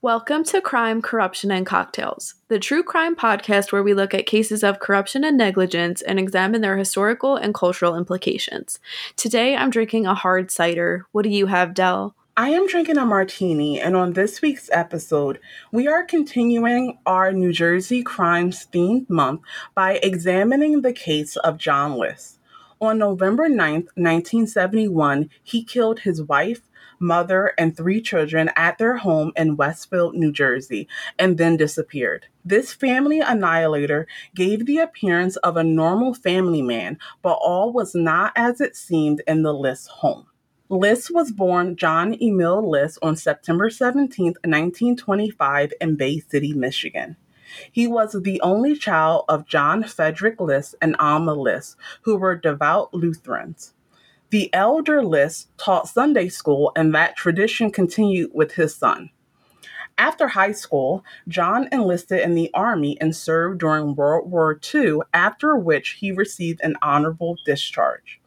Welcome to Crime, Corruption, and Cocktails, the true crime podcast where we look at cases of corruption and negligence and examine their historical and cultural implications. Today I'm drinking a hard cider. What do you have, Dell? I am drinking a martini, and on this week's episode, we are continuing our New Jersey crimes themed month by examining the case of John List. On November 9th, 1971, he killed his wife, mother, and three children at their home in Westfield, New Jersey, and then disappeared. This family annihilator gave the appearance of a normal family man, but all was not as it seemed in the List home. List was born John Emil List on September 17, 1925, in Bay City, Michigan. He was the only child of John Frederick List and Alma List, who were devout Lutherans. The elder List taught Sunday school, and that tradition continued with his son. After high school, John enlisted in the Army and served during World War II, after which he received an honorable discharge.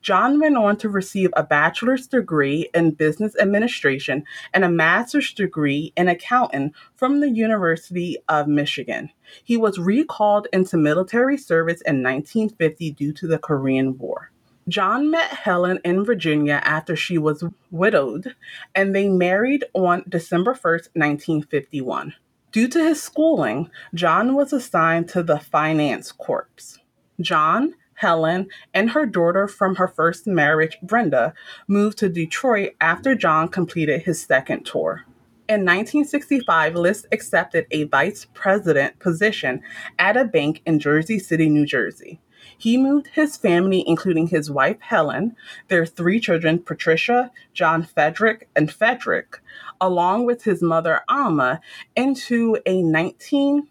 John went on to receive a bachelor's degree in business administration and a master's degree in accounting from the University of Michigan. He was recalled into military service in 1950 due to the Korean War. John met Helen in Virginia after she was widowed, and they married on December 1st, 1951. Due to his schooling, John was assigned to the Finance Corps. John, Helen, and her daughter from her first marriage, Brenda, moved to Detroit after John completed his second tour. In 1965, List accepted a vice president position at a bank in Jersey City, New Jersey. He moved his family, including his wife Helen, their three children, Patricia, John Frederick, and Frederick, along with his mother Alma, into a 19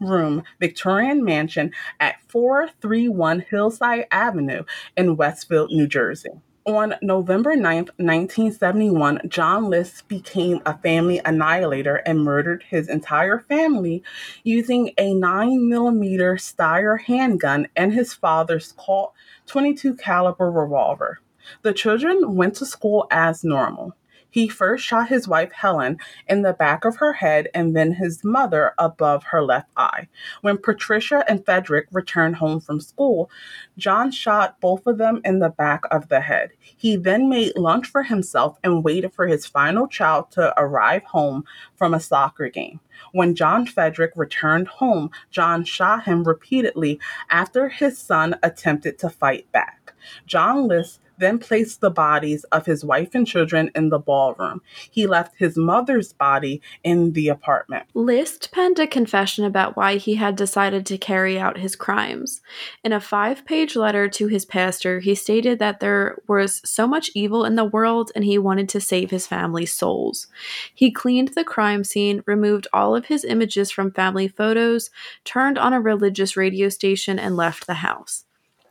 room Victorian mansion at 431 Hillside Avenue in Westfield, New Jersey. On November 9, 1971, John List became a family annihilator and murdered his entire family using a 9mm Steyr handgun and his father's Colt 22 caliber revolver. The children went to school as normal. He first shot his wife Helen in the back of her head and then his mother above her left eye. When Patricia and Frederick returned home from school, John shot both of them in the back of the head. He then made lunch for himself and waited for his final child to arrive home from a soccer game. When John Frederick returned home, John shot him repeatedly after his son attempted to fight back. John List then placed the bodies of his wife and children in the ballroom. He left his mother's body in the apartment. List penned a confession about why he had decided to carry out his crimes. In a five page letter to his pastor, he stated that there was so much evil in the world and he wanted to save his family's souls. He cleaned the crime scene, removed all of his images from family photos, turned on a religious radio station, and left the house.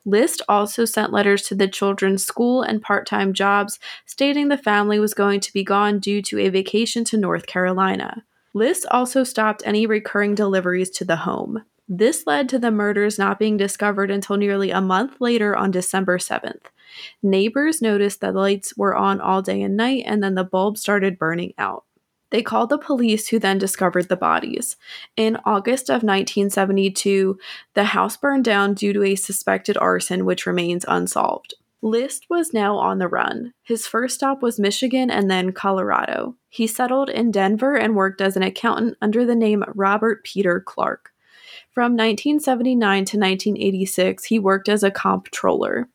List also sent letters to the children's school and part time jobs stating the family was going to be gone due to a vacation to North Carolina. List also stopped any recurring deliveries to the home. This led to the murders not being discovered until nearly a month later on December 7th. Neighbors noticed that the lights were on all day and night, and then the bulb started burning out. They called the police, who then discovered the bodies. In August of 1972, the house burned down due to a suspected arson, which remains unsolved. List was now on the run. His first stop was Michigan and then Colorado. He settled in Denver and worked as an accountant under the name Robert Peter Clark. From 1979 to 1986, he worked as a comptroller.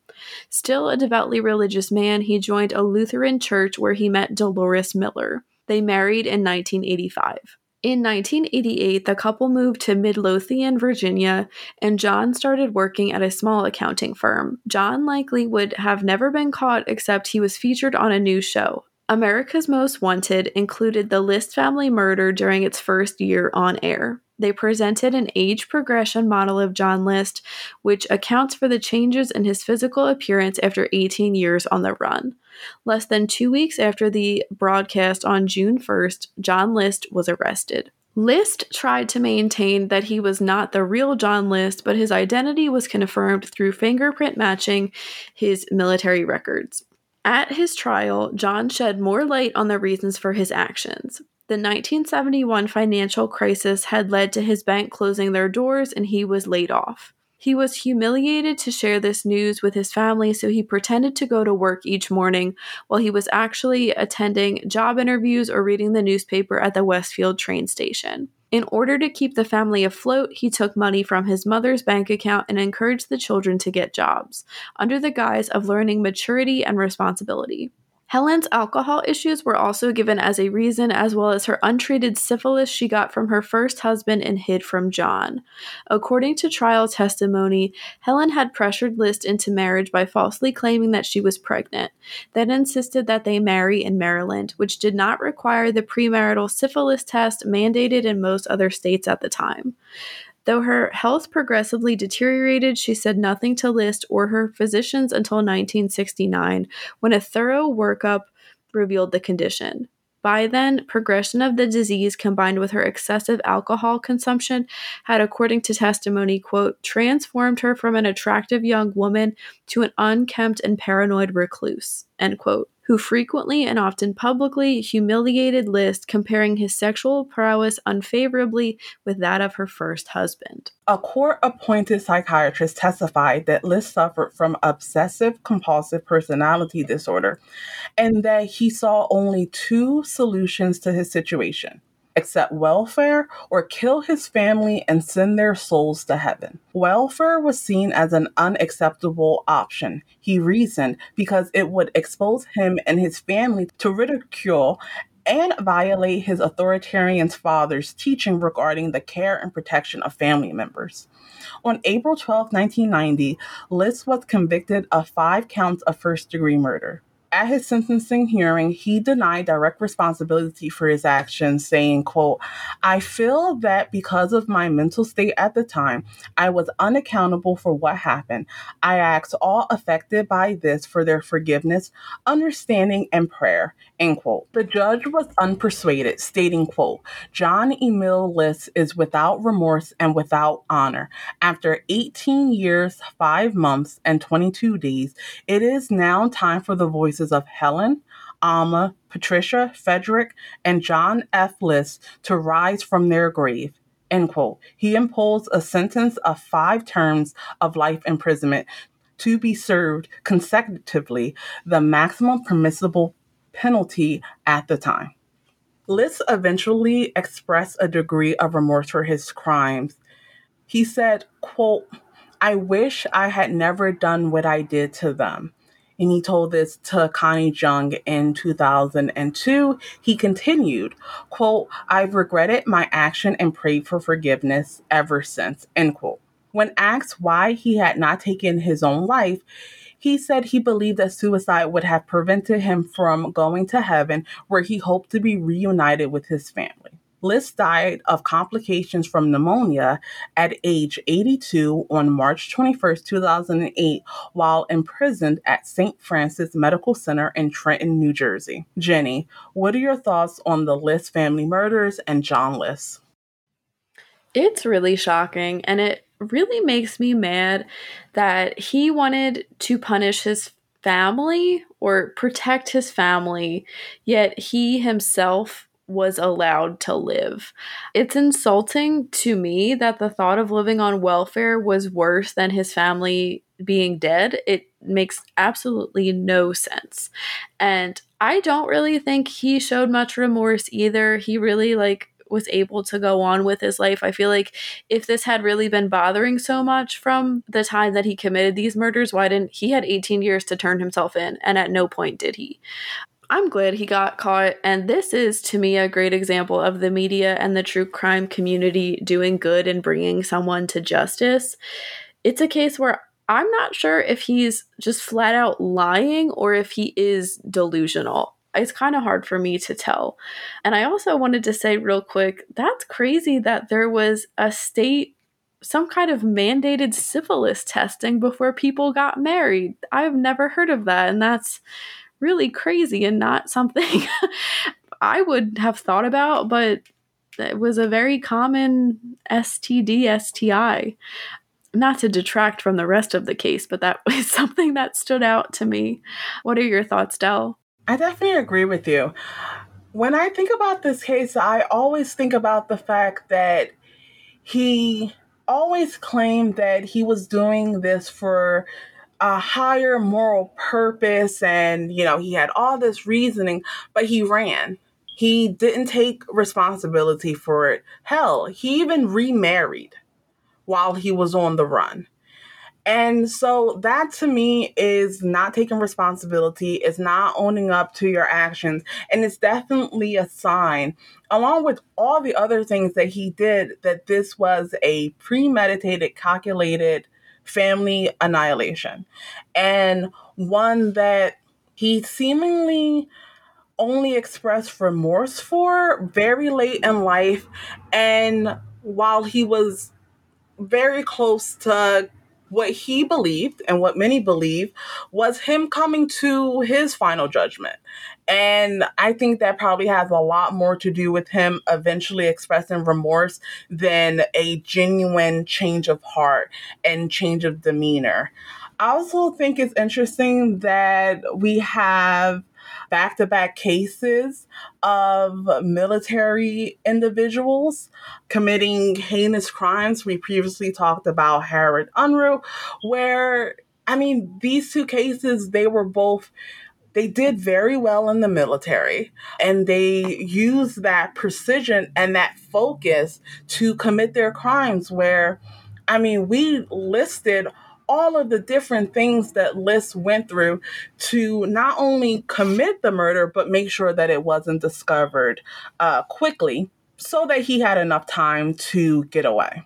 Still a devoutly religious man, he joined a Lutheran church where he met Dolores Miller. They married in 1985. In 1988, the couple moved to Midlothian, Virginia, and John started working at a small accounting firm. John likely would have never been caught except he was featured on a new show. America's Most Wanted included the List family murder during its first year on air. They presented an age progression model of John List, which accounts for the changes in his physical appearance after 18 years on the run. Less than two weeks after the broadcast on June 1st, John List was arrested. List tried to maintain that he was not the real John List, but his identity was confirmed through fingerprint matching his military records. At his trial, John shed more light on the reasons for his actions. The 1971 financial crisis had led to his bank closing their doors and he was laid off. He was humiliated to share this news with his family, so he pretended to go to work each morning while he was actually attending job interviews or reading the newspaper at the Westfield train station. In order to keep the family afloat, he took money from his mother's bank account and encouraged the children to get jobs, under the guise of learning maturity and responsibility. Helen's alcohol issues were also given as a reason, as well as her untreated syphilis she got from her first husband and hid from John. According to trial testimony, Helen had pressured List into marriage by falsely claiming that she was pregnant, then insisted that they marry in Maryland, which did not require the premarital syphilis test mandated in most other states at the time. Though her health progressively deteriorated, she said nothing to List or her physicians until 1969, when a thorough workup revealed the condition. By then, progression of the disease combined with her excessive alcohol consumption had, according to testimony, quote, transformed her from an attractive young woman to an unkempt and paranoid recluse, end quote who frequently and often publicly humiliated List, comparing his sexual prowess unfavorably with that of her first husband. A court appointed psychiatrist testified that List suffered from obsessive compulsive personality disorder and that he saw only two solutions to his situation accept welfare or kill his family and send their souls to heaven. Welfare was seen as an unacceptable option, he reasoned, because it would expose him and his family to ridicule and violate his authoritarian father's teaching regarding the care and protection of family members. On April 12, 1990, List was convicted of five counts of first degree murder. At his sentencing hearing, he denied direct responsibility for his actions, saying, quote, I feel that because of my mental state at the time, I was unaccountable for what happened. I ask all affected by this for their forgiveness, understanding, and prayer, end quote. The judge was unpersuaded, stating, quote, John Emil List is without remorse and without honor. After 18 years, 5 months, and 22 days, it is now time for the voices voices of Helen, Alma, Patricia, Frederick, and John F. List to rise from their grave. End quote. He imposed a sentence of five terms of life imprisonment to be served consecutively, the maximum permissible penalty at the time. List eventually expressed a degree of remorse for his crimes. He said, quote, I wish I had never done what I did to them and he told this to Connie Chung in 2002. He continued, quote, I've regretted my action and prayed for forgiveness ever since, end quote. When asked why he had not taken his own life, he said he believed that suicide would have prevented him from going to heaven where he hoped to be reunited with his family. List died of complications from pneumonia at age 82 on March 21, 2008, while imprisoned at St. Francis Medical Center in Trenton, New Jersey. Jenny, what are your thoughts on the List family murders and John List? It's really shocking, and it really makes me mad that he wanted to punish his family or protect his family, yet he himself was allowed to live. It's insulting to me that the thought of living on welfare was worse than his family being dead. It makes absolutely no sense. And I don't really think he showed much remorse either. He really like was able to go on with his life. I feel like if this had really been bothering so much from the time that he committed these murders, why didn't he had 18 years to turn himself in and at no point did he. I'm glad he got caught, and this is to me a great example of the media and the true crime community doing good and bringing someone to justice. It's a case where I'm not sure if he's just flat out lying or if he is delusional. It's kind of hard for me to tell. And I also wanted to say, real quick, that's crazy that there was a state some kind of mandated syphilis testing before people got married. I've never heard of that, and that's really crazy and not something I would have thought about, but it was a very common STD, STI. Not to detract from the rest of the case, but that was something that stood out to me. What are your thoughts, Dell? I definitely agree with you. When I think about this case, I always think about the fact that he always claimed that he was doing this for a higher moral purpose and you know he had all this reasoning but he ran. He didn't take responsibility for it. Hell he even remarried while he was on the run. And so that to me is not taking responsibility, it's not owning up to your actions, and it's definitely a sign, along with all the other things that he did, that this was a premeditated, calculated family annihilation. And one that he seemingly only expressed remorse for very late in life. And while he was very close to what he believed and what many believe was him coming to his final judgment. And I think that probably has a lot more to do with him eventually expressing remorse than a genuine change of heart and change of demeanor. I also think it's interesting that we have back to back cases of military individuals committing heinous crimes. We previously talked about Howard Unruh, where, I mean, these two cases, they were both they did very well in the military and they used that precision and that focus to commit their crimes where i mean we listed all of the different things that List went through to not only commit the murder, but make sure that it wasn't discovered uh, quickly so that he had enough time to get away.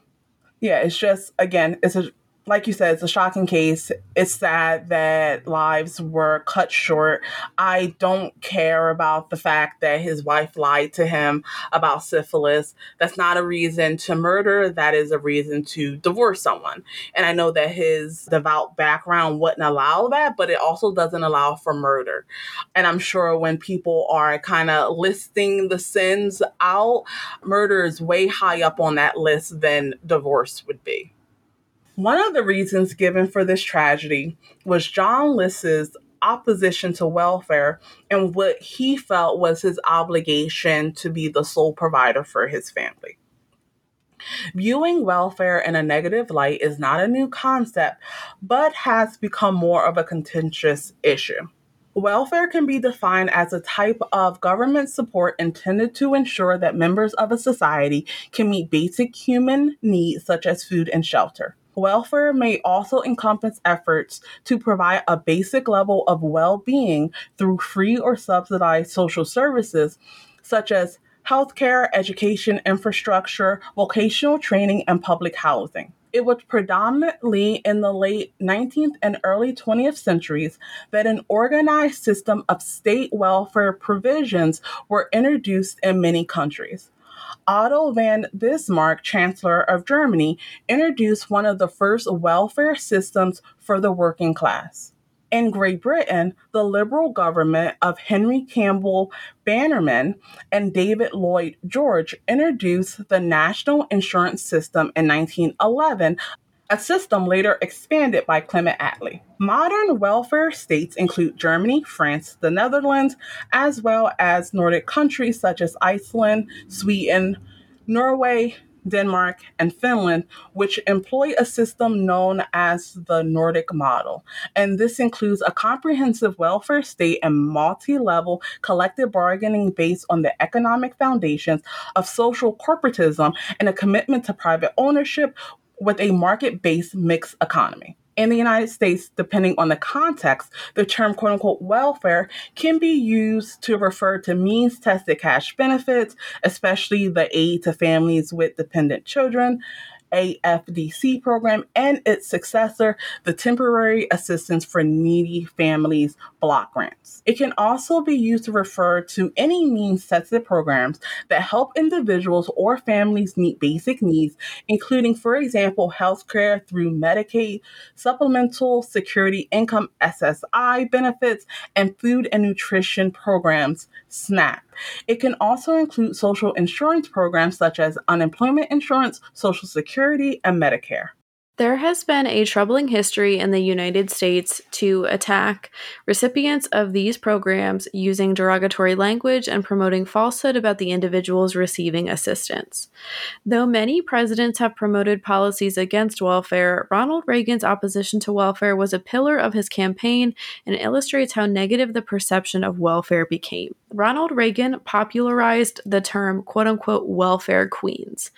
Yeah, it's just, again, it's a like you said, it's a shocking case. It's sad that lives were cut short. I don't care about the fact that his wife lied to him about syphilis. That's not a reason to murder. That is a reason to divorce someone. And I know that his devout background wouldn't allow that, but it also doesn't allow for murder. And I'm sure when people are kind of listing the sins out, murder is way high up on that list than divorce would be. One of the reasons given for this tragedy was John List's opposition to welfare and what he felt was his obligation to be the sole provider for his family. Viewing welfare in a negative light is not a new concept, but has become more of a contentious issue. Welfare can be defined as a type of government support intended to ensure that members of a society can meet basic human needs such as food and shelter. Welfare may also encompass efforts to provide a basic level of well being through free or subsidized social services, such as healthcare, education, infrastructure, vocational training, and public housing. It was predominantly in the late 19th and early 20th centuries that an organized system of state welfare provisions were introduced in many countries. Otto von Bismarck, Chancellor of Germany, introduced one of the first welfare systems for the working class. In Great Britain, the Liberal government of Henry Campbell Bannerman and David Lloyd George introduced the National Insurance System in 1911 a system later expanded by Clement Attlee. Modern welfare states include Germany, France, the Netherlands, as well as Nordic countries such as Iceland, Sweden, Norway, Denmark, and Finland, which employ a system known as the Nordic model. And this includes a comprehensive welfare state and multi level collective bargaining based on the economic foundations of social corporatism and a commitment to private ownership with a market based mixed economy. In the United States, depending on the context, the term quote unquote welfare can be used to refer to means tested cash benefits, especially the aid to families with dependent children, AFDC program and its successor, the Temporary Assistance for Needy Families Block Grants. It can also be used to refer to any means tested programs that help individuals or families meet basic needs, including, for example, healthcare through Medicaid, supplemental security income SSI benefits, and food and nutrition programs, SNAP. It can also include social insurance programs such as unemployment insurance, Social Security, and Medicare. There has been a troubling history in the United States to attack recipients of these programs using derogatory language and promoting falsehood about the individuals receiving assistance. Though many presidents have promoted policies against welfare, Ronald Reagan's opposition to welfare was a pillar of his campaign and illustrates how negative the perception of welfare became. Ronald Reagan popularized the term quote unquote welfare queens.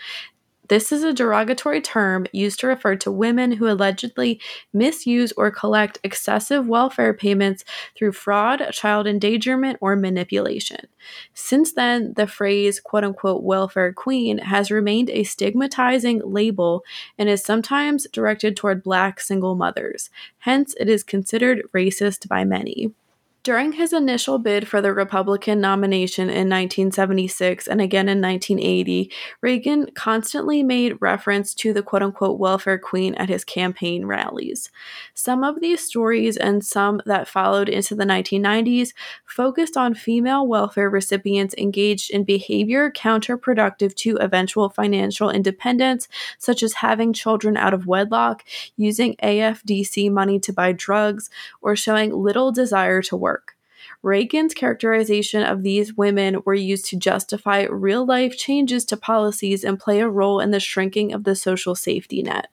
This is a derogatory term used to refer to women who allegedly misuse or collect excessive welfare payments through fraud, child endangerment, or manipulation. Since then, the phrase quote unquote welfare queen has remained a stigmatizing label and is sometimes directed toward black single mothers. Hence, it is considered racist by many. During his initial bid for the Republican nomination in 1976 and again in 1980, Reagan constantly made reference to the quote unquote welfare queen at his campaign rallies. Some of these stories and some that followed into the 1990s focused on female welfare recipients engaged in behavior counterproductive to eventual financial independence, such as having children out of wedlock, using AFDC money to buy drugs, or showing little desire to work. Reagan's characterization of these women were used to justify real life changes to policies and play a role in the shrinking of the social safety net.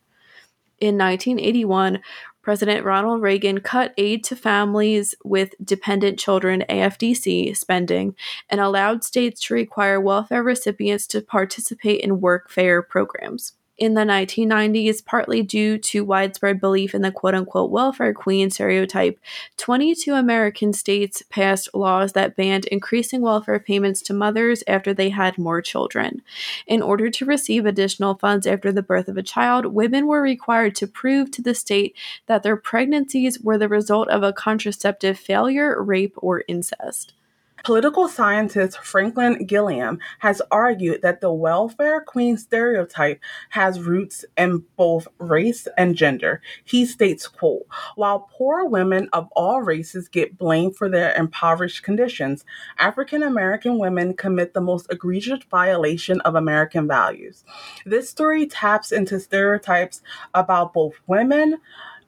In 1981, President Ronald Reagan cut aid to families with dependent children AFDC spending and allowed states to require welfare recipients to participate in workfare programs in the 1990s, partly due to widespread belief in the quote unquote welfare queen stereotype, 22 American states passed laws that banned increasing welfare payments to mothers after they had more children. In order to receive additional funds after the birth of a child, women were required to prove to the state that their pregnancies were the result of a contraceptive failure, rape, or incest. Political scientist Franklin Gilliam has argued that the welfare queen stereotype has roots in both race and gender. He states, quote, while poor women of all races get blamed for their impoverished conditions, African American women commit the most egregious violation of American values. This story taps into stereotypes about both women,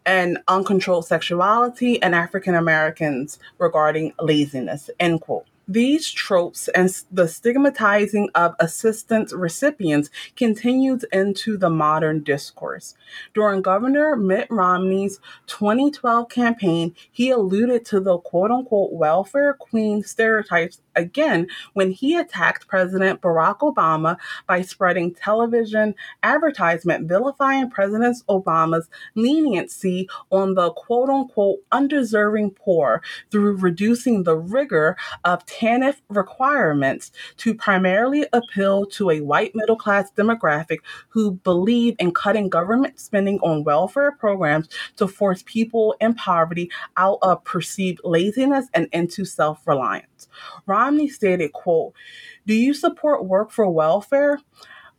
and uncontrolled sexuality and African Americans regarding laziness, end quote. These tropes and the stigmatizing of assistance recipients continued into the modern discourse. During Governor Mitt Romney's 2012 campaign, he alluded to the quote unquote welfare queen stereotypes again when he attacked President Barack Obama by spreading television advertisement vilifying President Obama's leniency on the quote unquote undeserving poor through reducing the rigor of TANF requirements to primarily appeal to a white middle class demographic who believe in cutting government spending on welfare programs to force people in poverty out of perceived laziness and into self reliance. Romney stated, quote, Do you support work for welfare?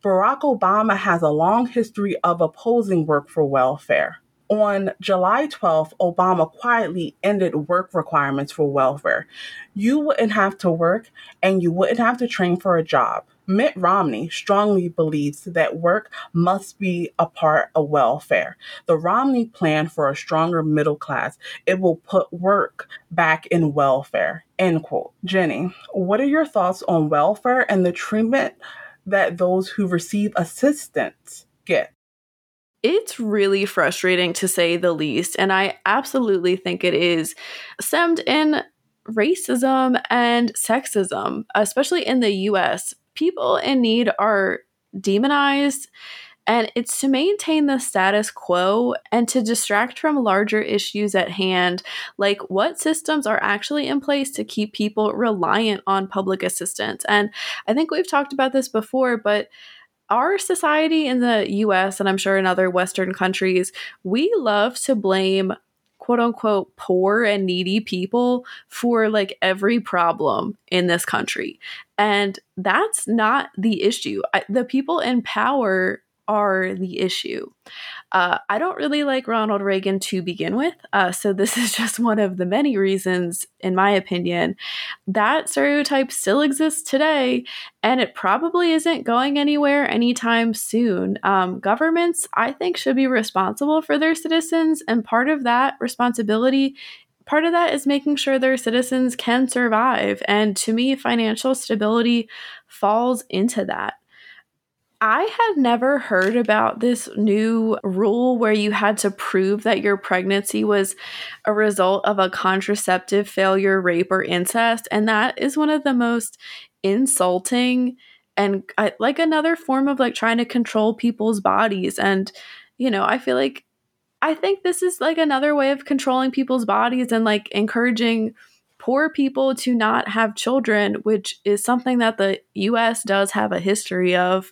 Barack Obama has a long history of opposing work for welfare. On July 12th, Obama quietly ended work requirements for welfare. You wouldn't have to work and you wouldn't have to train for a job. Mitt Romney strongly believes that work must be a part of welfare. The Romney plan for a stronger middle class, it will put work back in welfare. End quote. Jenny, what are your thoughts on welfare and the treatment that those who receive assistance get? It's really frustrating to say the least. And I absolutely think it is stemmed in racism and sexism, especially in the US. People in need are demonized. And it's to maintain the status quo and to distract from larger issues at hand, like what systems are actually in place to keep people reliant on public assistance. And I think we've talked about this before, but our society in the US, and I'm sure in other Western countries, we love to blame quote unquote poor and needy people for like every problem in this country. And that's not the issue. I, the people in power are the issue. Uh, I don't really like Ronald Reagan to begin with, uh, so this is just one of the many reasons, in my opinion, that stereotype still exists today, and it probably isn't going anywhere anytime soon. Um, governments, I think, should be responsible for their citizens, and part of that responsibility part of that is making sure their citizens can survive. And to me, financial stability falls into that. I had never heard about this new rule where you had to prove that your pregnancy was a result of a contraceptive failure, rape, or incest. And that is one of the most insulting and uh, like another form of like trying to control people's bodies. And, you know, I feel like I think this is like another way of controlling people's bodies and like encouraging poor people to not have children, which is something that the US does have a history of.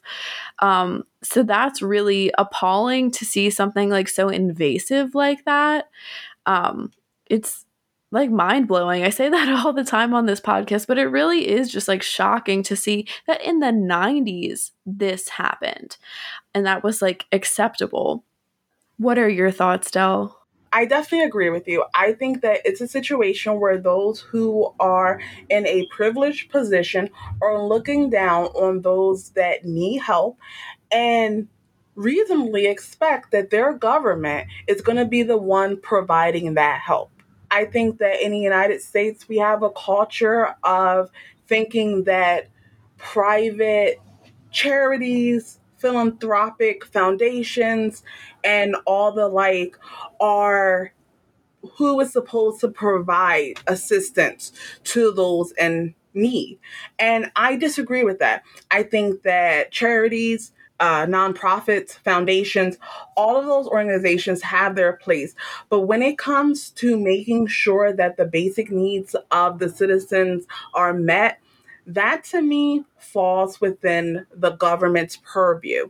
Um, so that's really appalling to see something like so invasive like that. Um, it's like mind blowing. I say that all the time on this podcast, but it really is just like shocking to see that in the 90s this happened and that was like acceptable. What are your thoughts, Del? I definitely agree with you. I think that it's a situation where those who are in a privileged position are looking down on those that need help and reasonably expect that their government is going to be the one providing that help. I think that in the United States, we have a culture of thinking that private charities, philanthropic foundations, and all the like are who is supposed to provide assistance to those in need. And I disagree with that. I think that charities, uh, nonprofits, foundations, all of those organizations have their place. But when it comes to making sure that the basic needs of the citizens are met, that to me falls within the government's purview.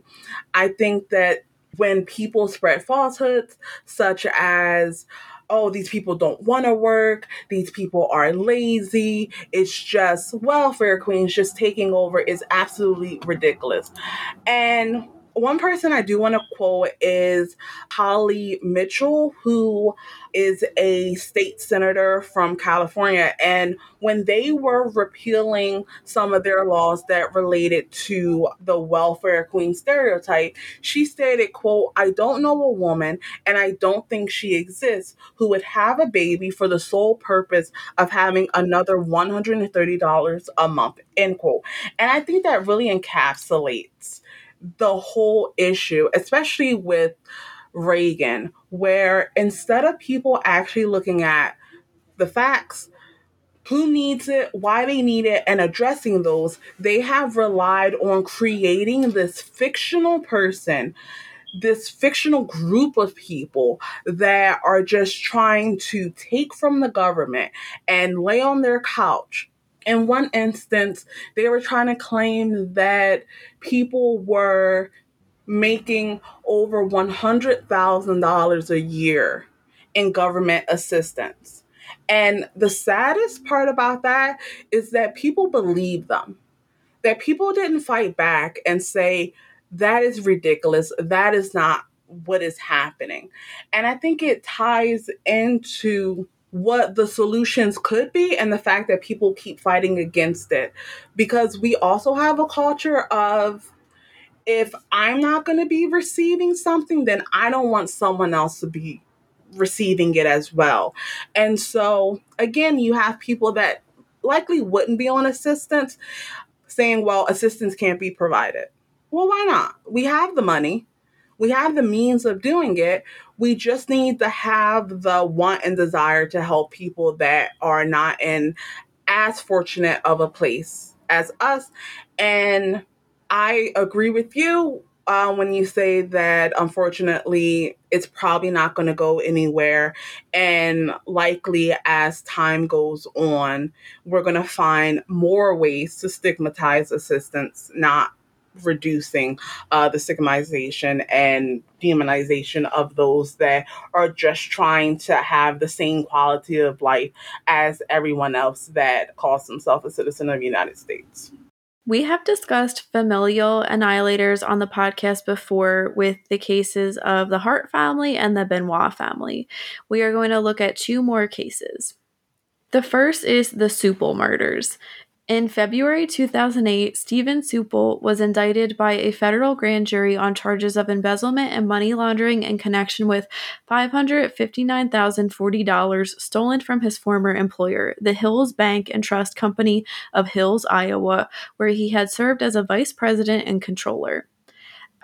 I think that when people spread falsehoods such as oh, these people don't want to work, these people are lazy, it's just welfare queens just taking over is absolutely ridiculous. And one person I do want to quote is Holly Mitchell, who is a state senator from California. And when they were repealing some of their laws that related to the welfare queen stereotype, she stated, quote, I don't know a woman, and I don't think she exists, who would have a baby for the sole purpose of having another $130 a month, end quote. And I think that really encapsulates the whole issue, especially with Reagan, where instead of people actually looking at the facts, who needs it, why they need it, and addressing those, they have relied on creating this fictional person, this fictional group of people that are just trying to take from the government and lay on their couch in one instance, they were trying to claim that people were making over $100,000 a year in government assistance. And the saddest part about that is that people believe them, that people didn't fight back and say, that is ridiculous. That is not what is happening. And I think it ties into what the solutions could be and the fact that people keep fighting against it because we also have a culture of if I'm not going to be receiving something then I don't want someone else to be receiving it as well. And so again you have people that likely wouldn't be on assistance saying well assistance can't be provided. Well, why not? We have the money. We have the means of doing it. We just need to have the want and desire to help people that are not in as fortunate of a place as us. And I agree with you uh, when you say that unfortunately it's probably not going to go anywhere. And likely as time goes on, we're going to find more ways to stigmatize assistance, not reducing uh, the stigmatization and demonization of those that are just trying to have the same quality of life as everyone else that calls themselves a citizen of the United States. We have discussed familial annihilators on the podcast before with the cases of the Hart family and the Benoit family. We are going to look at two more cases. The first is the Sueppel murders. In February 2008, Steven Sueppel was indicted by a federal grand jury on charges of embezzlement and money laundering in connection with $559,040 stolen from his former employer, the Hills Bank and Trust Company of Hills, Iowa, where he had served as a vice president and controller.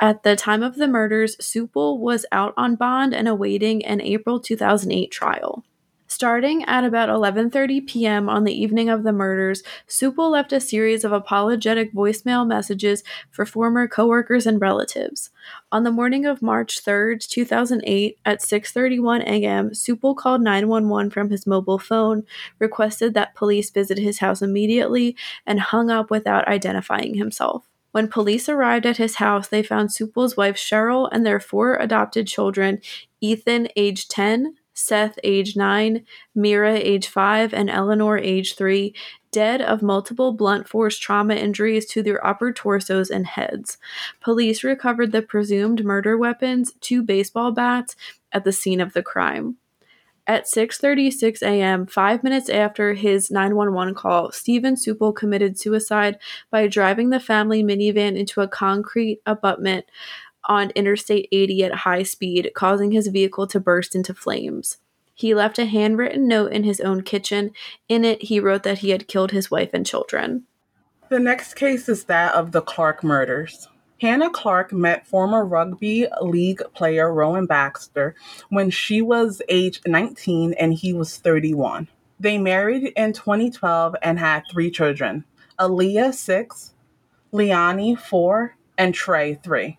At the time of the murders, Sueppel was out on bond and awaiting an April 2008 trial. Starting at about 11:30 p.m. on the evening of the murders, Sueppel left a series of apologetic voicemail messages for former coworkers and relatives. On the morning of March 3, 2008, at 6:31 a.m., Sueppel called 911 from his mobile phone, requested that police visit his house immediately, and hung up without identifying himself. When police arrived at his house, they found Sueppel's wife Cheryl and their four adopted children, Ethan, age 10, Seth, age 9, Mira, age 5, and Eleanor, age 3, dead of multiple blunt force trauma injuries to their upper torsos and heads. Police recovered the presumed murder weapons, two baseball bats, at the scene of the crime. At 6:36 a.m., 5 minutes after his 911 call, Steven Sueppel committed suicide by driving the family minivan into a concrete abutment on Interstate 80 at high speed, causing his vehicle to burst into flames. He left a handwritten note in his own kitchen. In it, he wrote that he had killed his wife and children. The next case is that of the Clarke murders. Hannah Clarke met former rugby league player Rowan Baxter when she was age 19 and he was 31. They married in 2012 and had three children Aaliyah, six, Laianah, four, and Trey, three.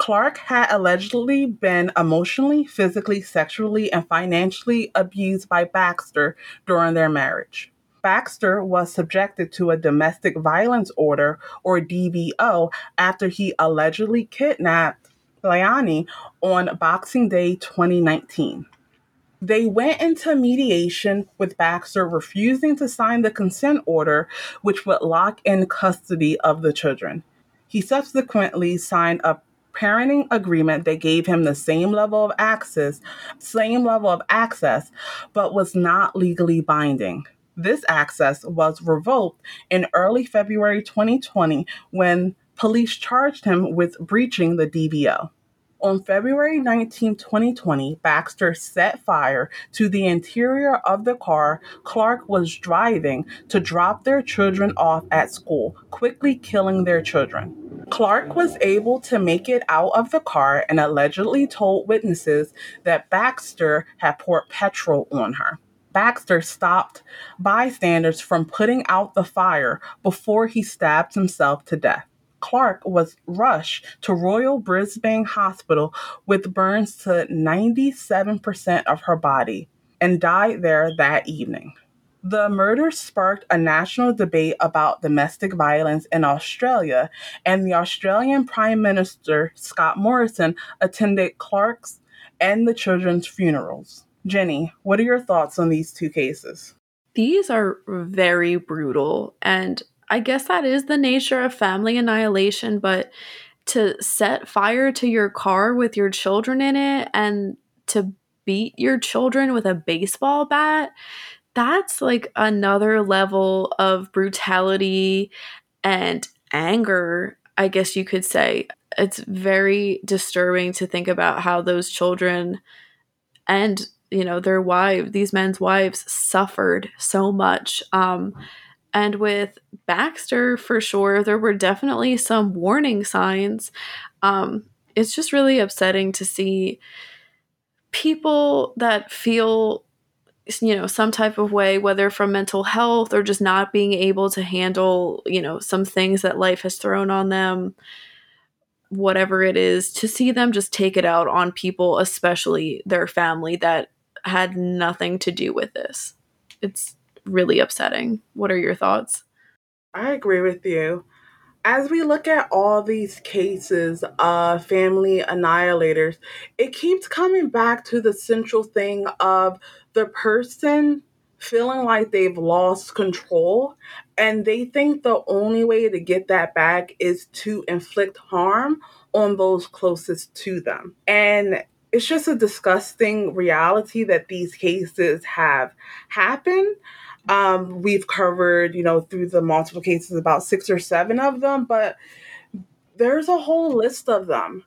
Clarke had allegedly been emotionally, physically, sexually, and financially abused by Baxter during their marriage. Baxter was subjected to a domestic violence order, or DVO, after he allegedly kidnapped Laianah on Boxing Day 2019. They went into mediation with Baxter refusing to sign the consent order, which would lock in custody of the children. He subsequently signed a parenting agreement that gave him the same level of access, same level of access, but was not legally binding. This access was revoked in early February 2020 when police charged him with breaching the DVO. On February 19, 2020, Baxter set fire to the interior of the car Clarke was driving to drop their children off at school, quickly killing their children. Clarke was able to make it out of the car and allegedly told witnesses that Baxter had poured petrol on her. Baxter stopped bystanders from putting out the fire before he stabbed himself to death. Clark was rushed to Royal Brisbane Hospital with burns to 97% of her body and died there that evening. The murder sparked a national debate about domestic violence in Australia, and the Australian Prime Minister Scott Morrison attended Clarke's and the children's funerals. Jenny, what are your thoughts on these two cases? These are very brutal, and I guess that is the nature of family annihilation, but to set fire to your car with your children in it and to beat your children with a baseball bat that's like another level of brutality and anger, I guess you could say. It's very disturbing to think about how those children and you know their wives these men's wives suffered so much um and with Baxter for sure there were definitely some warning signs um it's just really upsetting to see people that feel you know some type of way whether from mental health or just not being able to handle you know some things that life has thrown on them whatever it is to see them just take it out on people especially their family that had nothing to do with this. It's really upsetting. What are your thoughts? I agree with you as we look at all these cases of family annihilators, it keeps coming back to the central thing of the person feeling like they've lost control And they think the only way to get that back is to inflict harm on those closest to them. And it's just a disgusting reality that these cases have happened. Um, we've covered, you know, through the multiple cases about six or seven of them, but there's a whole list of them.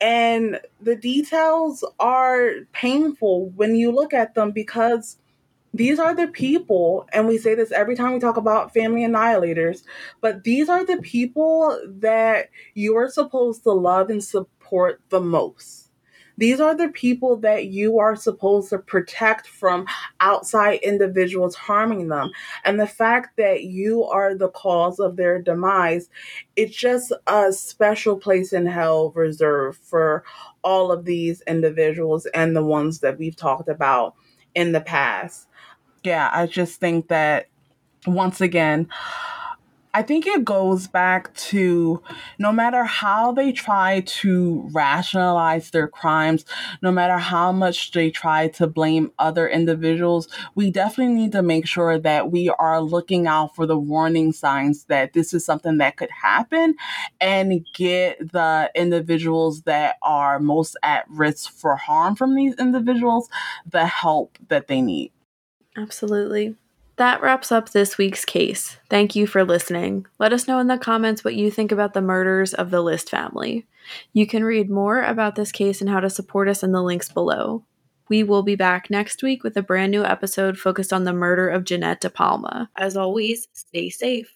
And the details are painful when you look at them because these are the people, and we say this every time we talk about family annihilators, but these are the people that you are supposed to love and support the most these are the people that you are supposed to protect from outside individuals harming them. And the fact that you are the cause of their demise, it's just a special place in hell reserved for all of these individuals and the ones that we've talked about in the past. Yeah, I just think that once again, I think it goes back to no matter how they try to rationalize their crimes, no matter how much they try to blame other individuals, we definitely need to make sure that we are looking out for the warning signs that this is something that could happen and get the individuals that are most at risk for harm from these individuals the help that they need. Absolutely. That wraps up this week's case. Thank you for listening. Let us know in the comments what you think about the murders of the List family. You can read more about this case and how to support us in the links below. We will be back next week with a brand new episode focused on the murder of Jeanette De Palma. As always, stay safe.